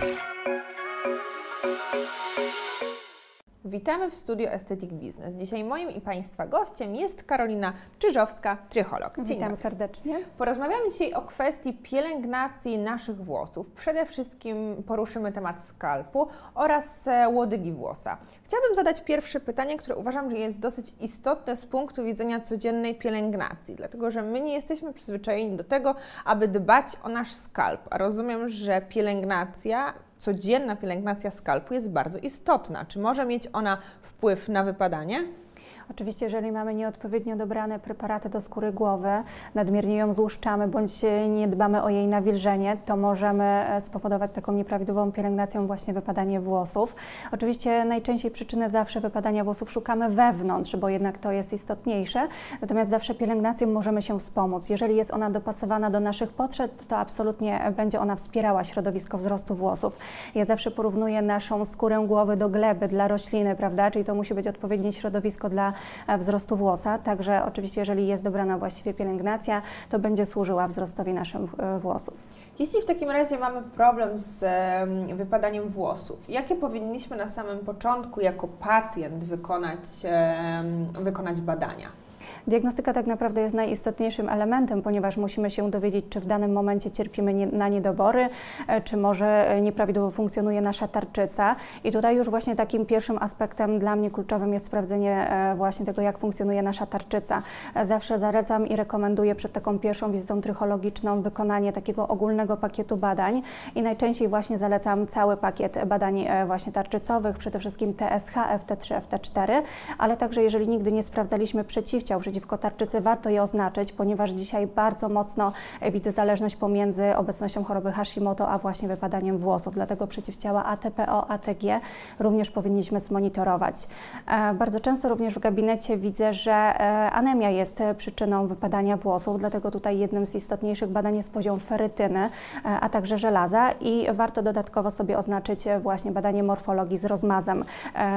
thank you Witamy w studio Aesthetic Business. Dzisiaj moim i Państwa gościem jest Karolina Czyżowska, trycholog. Dzień Witam dobry. serdecznie. Porozmawiamy dzisiaj o kwestii pielęgnacji naszych włosów. Przede wszystkim poruszymy temat skalpu oraz e, łodygi włosa. Chciałabym zadać pierwsze pytanie, które uważam, że jest dosyć istotne z punktu widzenia codziennej pielęgnacji, dlatego że my nie jesteśmy przyzwyczajeni do tego, aby dbać o nasz skalp, a rozumiem, że pielęgnacja codzienna pielęgnacja skalpu jest bardzo istotna. Czy może mieć ona wpływ na wypadanie? Oczywiście, jeżeli mamy nieodpowiednio dobrane preparaty do skóry głowy, nadmiernie ją złuszczamy bądź nie dbamy o jej nawilżenie, to możemy e, spowodować taką nieprawidłową pielęgnacją właśnie wypadanie włosów. Oczywiście najczęściej przyczynę zawsze wypadania włosów szukamy wewnątrz, bo jednak to jest istotniejsze, natomiast zawsze pielęgnacją możemy się wspomóc. Jeżeli jest ona dopasowana do naszych potrzeb, to absolutnie będzie ona wspierała środowisko wzrostu włosów. Ja zawsze porównuję naszą skórę głowy do gleby dla rośliny, prawda? Czyli to musi być odpowiednie środowisko dla wzrostu włosa. Także oczywiście, jeżeli jest dobrana właściwie pielęgnacja, to będzie służyła wzrostowi naszych e, włosów. Jeśli w takim razie mamy problem z wypadaniem włosów, jakie powinniśmy na samym początku jako pacjent wykonać, wykonać badania? Diagnostyka tak naprawdę jest najistotniejszym elementem, ponieważ musimy się dowiedzieć, czy w danym momencie cierpimy nie, na niedobory, e, czy może e, nieprawidłowo funkcjonuje nasza tarczyca. I tutaj już właśnie takim pierwszym aspektem dla mnie kluczowym jest sprawdzenie e, właśnie tego, jak funkcjonuje nasza tarczyca. Zawsze zalecam i rekomenduję przed taką pierwszą wizytą trychologiczną wykonanie takiego ogólnego pakietu badań i najczęściej właśnie zalecam cały pakiet badań właśnie tarczycowych, przede wszystkim TSH, FT3, FT4, ale także jeżeli nigdy nie sprawdzaliśmy przeciwciał przeciwko tarczycy, warto je oznaczyć, ponieważ dzisiaj bardzo mocno e, widzę zależność pomiędzy obecnością choroby Hashimoto, a właśnie wypadaniem włosów. Dlatego przeciwciała ATPO, ATG również powinniśmy zmonitorować. E, bardzo często również w gabinecie widzę, że e, anemia jest przyczyną wypadania włosów, dlatego tutaj jednym z istotniejszych badań jest poziom ferytyny, a także żelaza i warto dodatkowo sobie oznaczyć właśnie badanie morfologii z rozmazem.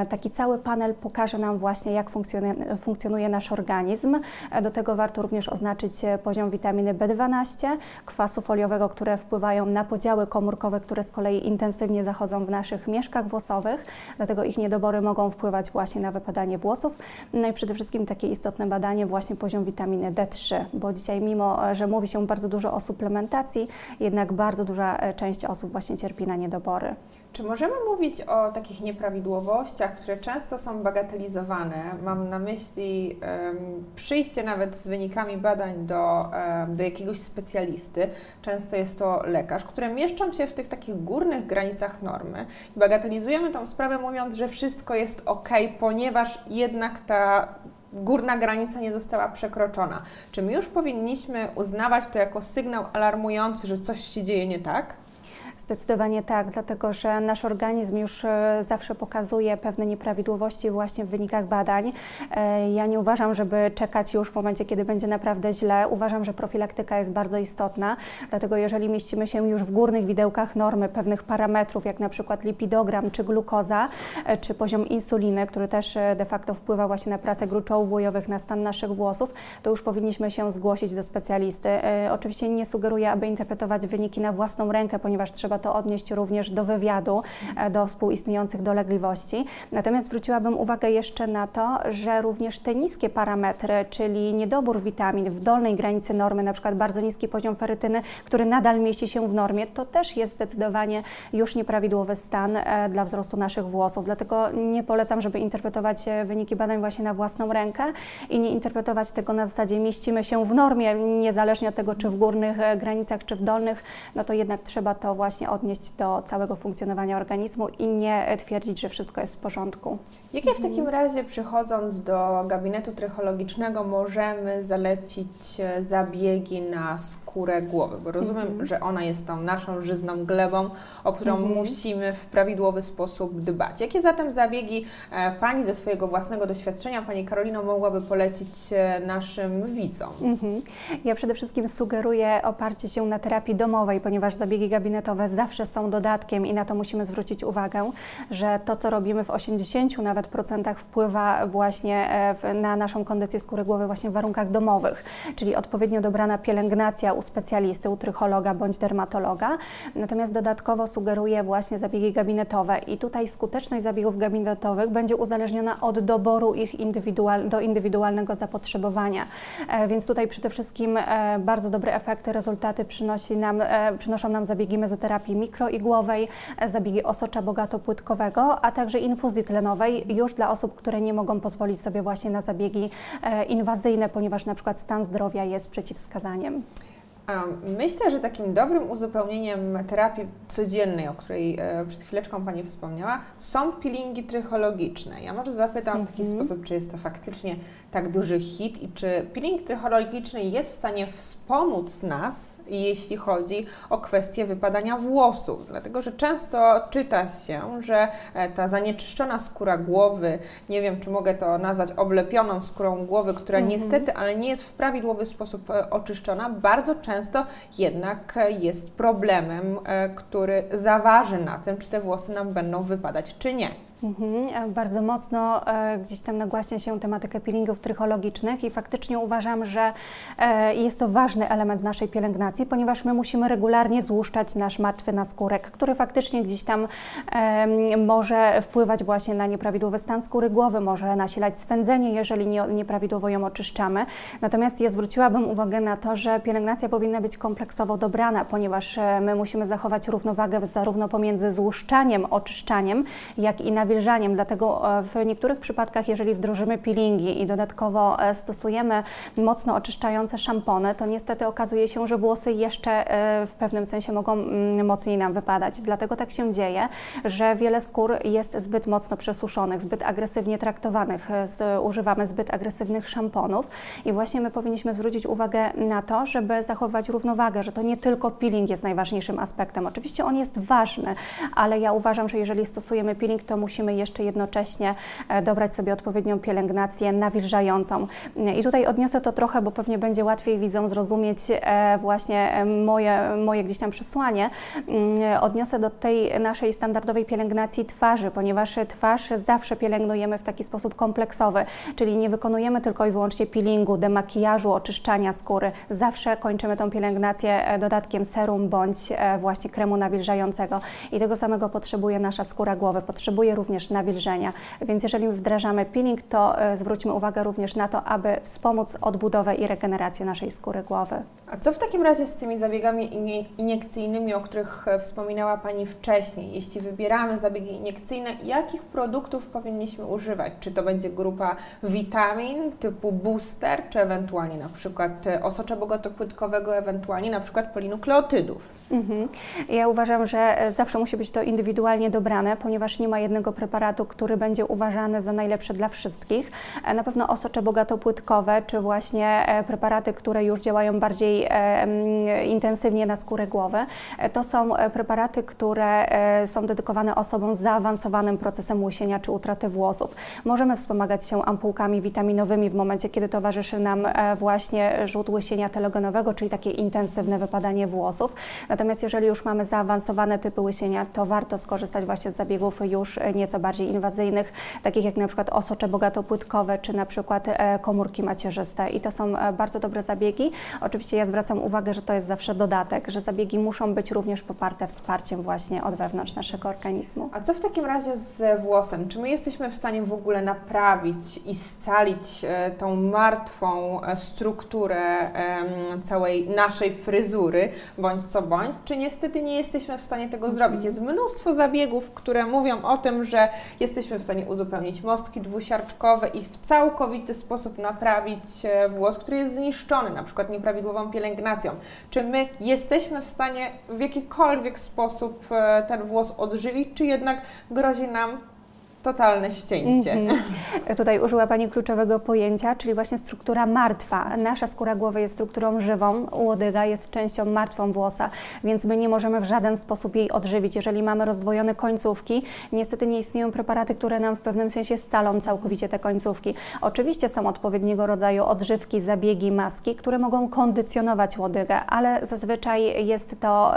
Taki cały panel pokaże nam właśnie, jak funkcjonuje, funkcjonuje nasz organizm organizm. E, do tego warto również oznaczyć e, poziom witaminy B12, kwasu foliowego, które wpływają na podziały komórkowe, które z kolei intensywnie zachodzą w naszych mieszkach włosowych, dlatego ich niedobory mogą wpływać właśnie na wypadanie włosów. No i przede wszystkim takie istotne badanie właśnie poziom witaminy D3, bo dzisiaj mimo, e, że mówi się bardzo dużo o suplementacji, jednak bardzo duża część osób właśnie cierpi na niedobory. Czy możemy mówić o takich nieprawidłowościach, które często są bagatelizowane? Mam na myśli um, przyjście nawet z wynikami badań do, um, do jakiegoś specjalisty, często jest to lekarz, które mieszczą się w tych takich górnych granicach normy. Bagatelizujemy tą sprawę mówiąc, że wszystko jest ok, ponieważ jednak ta górna granica nie została przekroczona. Czy my już powinniśmy uznawać to jako sygnał alarmujący, że coś się dzieje nie tak? Zdecydowanie tak, dlatego że nasz organizm już e, zawsze pokazuje pewne nieprawidłowości właśnie w wynikach badań. E, ja nie uważam, żeby czekać już w momencie, kiedy będzie naprawdę źle. Uważam, że profilaktyka jest bardzo istotna, dlatego jeżeli mieścimy się już w górnych widełkach normy pewnych parametrów, jak na przykład lipidogram czy glukoza, e, czy poziom insuliny, który też de facto wpływa właśnie na pracę gruczołów łojowych, na stan naszych włosów, to już powinniśmy się zgłosić do specjalisty. Oczywiście nie sugeruję, aby interpretować wyniki na własną rękę, ponieważ trzeba trzeba to odnieść również do wywiadu, e, do współistniejących dolegliwości. Natomiast zwróciłabym uwagę jeszcze na to, że również te niskie parametry, czyli niedobór witamin w dolnej granicy normy, na przykład bardzo niski poziom ferytyny, który nadal mieści się w normie, to też jest zdecydowanie już nieprawidłowy stan e, dla wzrostu naszych włosów. Dlatego nie polecam, żeby interpretować e, wyniki badań właśnie na własną rękę i nie interpretować tego na zasadzie mieścimy się w normie, niezależnie od tego, czy w górnych granicach, czy w dolnych, no to jednak trzeba to właśnie właśnie odnieść do całego funkcjonowania organizmu i nie twierdzić, że wszystko jest w porządku. Jakie w takim razie przychodząc do gabinetu trychologicznego możemy zalecić e, zabiegi na skórę głowy? Bo rozumiem, mhm. że ona jest tą naszą żyzną glebą, o którą mhm. musimy w prawidłowy sposób dbać. Jakie zatem zabiegi e, Pani ze swojego własnego doświadczenia, Pani Karolino, mogłaby polecić e, naszym widzom? Mhm. Ja przede wszystkim sugeruję oparcie się na terapii domowej, ponieważ zabiegi gabinetowe zawsze są dodatkiem i na to musimy zwrócić uwagę, że to, co robimy w 80, nawet procentach wpływa właśnie w, na naszą kondycję skóry głowy właśnie w warunkach domowych, czyli odpowiednio dobrana pielęgnacja specjalisty, u trychologa bądź dermatologa. Natomiast dodatkowo sugeruje właśnie zabiegi gabinetowe i tutaj skuteczność zabiegów gabinetowych będzie uzależniona od doboru ich indywidual, do indywidualnego zapotrzebowania. E, więc tutaj przede wszystkim e, bardzo dobre efekty, rezultaty przynosi nam, e, przynoszą nam zabiegi mezoterapii mikroigłowej, zabiegi osocza bogato-płytkowego, a także infuzji tlenowej już dla osób, które nie mogą pozwolić sobie właśnie na zabiegi inwazyjne, ponieważ na przykład stan zdrowia jest przeciwwskazaniem. Myślę, że takim dobrym uzupełnieniem terapii codziennej, o której e, przed chwileczką Pani wspomniała, są peelingi trychologiczne. Ja może zapytam w taki mm -hmm. sposób, czy jest to faktycznie tak duży hit i czy peeling trychologiczny jest w stanie wspomóc nas, jeśli chodzi o kwestię wypadania włosów. Dlatego, że często czyta się, że e, ta zanieczyszczona skóra głowy, nie wiem, czy mogę to nazwać oblepioną skórą głowy, która mm -hmm. niestety, ale nie jest w prawidłowy sposób e, oczyszczona, bardzo często często jednak jest problemem, e, który zaważy na tym, czy te włosy nam będą wypadać, czy nie. Mhm, e, bardzo mocno e, gdzieś tam nagłaśnia się tematykę peelingów trychologicznych i faktycznie uważam, że e, jest to ważny element naszej pielęgnacji, ponieważ my musimy regularnie złuszczać nasz martwy naskórek, który faktycznie gdzieś tam e, może wpływać właśnie na nieprawidłowy stan skóry głowy, może nasilać swędzenie, jeżeli nie, nieprawidłowo ją oczyszczamy. Natomiast ja zwróciłabym uwagę na to, że pielęgnacja powinna być kompleksowo dobrana, ponieważ e, my musimy zachować równowagę zarówno pomiędzy złuszczaniem, oczyszczaniem, jak i nawilżaniem dlatego e, w niektórych przypadkach, jeżeli wdrożymy peelingi i dodatkowo e, stosujemy mocno oczyszczające szampony, to niestety okazuje się, że włosy jeszcze e, w pewnym sensie mogą mm, mocniej nam wypadać. Dlatego tak się dzieje, że wiele skór jest zbyt mocno przesuszonych, zbyt agresywnie traktowanych, używamy zbyt agresywnych szamponów i właśnie my powinniśmy zwrócić uwagę na to, żeby zachować równowagę, że to nie tylko peeling jest najważniejszym aspektem. Oczywiście on jest ważny, ale ja uważam, że jeżeli stosujemy peeling, to musimy musimy jeszcze jednocześnie e, dobrać sobie odpowiednią pielęgnację nawilżającą. I tutaj odniosę to trochę, bo pewnie będzie łatwiej widzom zrozumieć e, właśnie e, moje, moje gdzieś tam przesłanie. Mm, odniosę do tej naszej standardowej pielęgnacji twarzy, ponieważ twarz zawsze pielęgnujemy w taki sposób kompleksowy, czyli nie wykonujemy tylko i wyłącznie peelingu, demakijażu, oczyszczania skóry. Zawsze kończymy tą pielęgnację dodatkiem serum bądź właśnie kremu nawilżającego i tego samego potrzebuje nasza skóra głowy. Potrzebuje również nawilżenia. Więc jeżeli wdrażamy peeling, to e, zwróćmy uwagę również na to, aby wspomóc odbudowę i regenerację naszej skóry głowy. A co w takim razie z tymi zabiegami iniekcyjnymi, o których e, wspominała Pani wcześniej? Jeśli wybieramy zabiegi iniekcyjne, jakich produktów powinniśmy używać? Czy to będzie grupa witamin typu booster, czy ewentualnie na przykład e, osocza bogatopłytkowego, ewentualnie na przykład polinukleotydów? Mhm. Ja uważam, że zawsze musi być to indywidualnie dobrane, ponieważ nie ma jednego preparatu, który będzie uważany za najlepszy dla wszystkich. E, na pewno osocze bogatopłytkowe, czy właśnie e, preparaty, które już działają bardziej e, intensywnie na skórę głowy, to są preparaty, które są dedykowane osobom z zaawansowanym procesem łysienia czy utraty włosów. Możemy wspomagać się ampułkami witaminowymi w momencie, kiedy towarzyszy nam właśnie rzut łysienia telogenowego, czyli takie intensywne wypadanie włosów. Natomiast jeżeli już mamy zaawansowane typy łysienia, to warto skorzystać właśnie z zabiegów już nieco nieco bardziej inwazyjnych, takich jak na przykład osocze bogatopłytkowe, czy na przykład e, komórki macierzyste i to są e, bardzo dobre zabiegi. Oczywiście ja zwracam uwagę, że to jest zawsze dodatek, że zabiegi muszą być również poparte wsparciem właśnie od wewnątrz naszego organizmu. A co w takim razie z włosem? Czy my jesteśmy w stanie w ogóle naprawić i scalić e, tą martwą strukturę całej naszej fryzury, bądź co bądź, czy niestety nie jesteśmy w stanie tego zrobić? Jest mnóstwo zabiegów, które mówią o tym, że jesteśmy w stanie uzupełnić mostki dwusiarczkowe i w całkowity sposób naprawić e, włos, który jest zniszczony, na przykład nieprawidłową pielęgnacją. Czy my jesteśmy w stanie w jakikolwiek sposób e, ten włos odżywić, czy jednak grozi nam totalne ścięcie. Mm -hmm. Tutaj użyła Pani kluczowego pojęcia, czyli właśnie struktura martwa. Nasza skóra głowy jest strukturą żywą, łodyga jest częścią martwą włosa, więc my nie możemy w żaden sposób jej odżywić. Jeżeli mamy rozdwojone końcówki, niestety nie istnieją preparaty, które nam w pewnym sensie scalą całkowicie te końcówki. Oczywiście są odpowiedniego rodzaju odżywki, zabiegi, maski, które mogą kondycjonować łodygę, ale zazwyczaj jest to,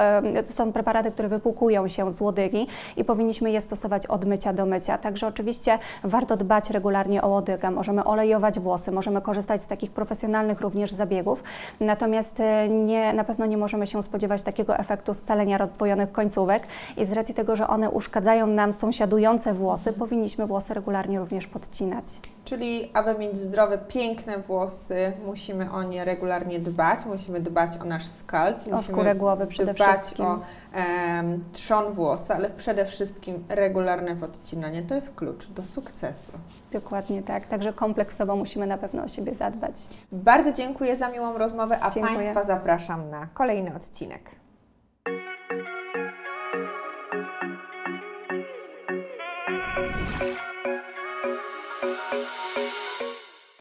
to są preparaty, które wypłukują się z łodygi i powinniśmy je stosować od mycia do mycia. Tak Także oczywiście warto dbać regularnie o łodyga. Możemy olejować włosy, możemy korzystać z takich profesjonalnych również zabiegów. Natomiast e, nie, na pewno nie możemy się spodziewać takiego efektu scalenia rozdwojonych końcówek i z racji tego, że one uszkadzają nam sąsiadujące włosy, powinniśmy włosy regularnie również podcinać. Czyli, aby mieć zdrowe, piękne włosy, musimy o nie regularnie dbać, musimy dbać o nasz skalp, O skórę głowy przede dbać wszystkim. o em, trzon włosa, ale przede wszystkim regularne podcinanie. To jest klucz do sukcesu. Dokładnie tak. Także kompleksowo musimy na pewno o siebie zadbać. Bardzo dziękuję za miłą rozmowę, a Dziękuję. Państwa zapraszam na kolejny odcinek.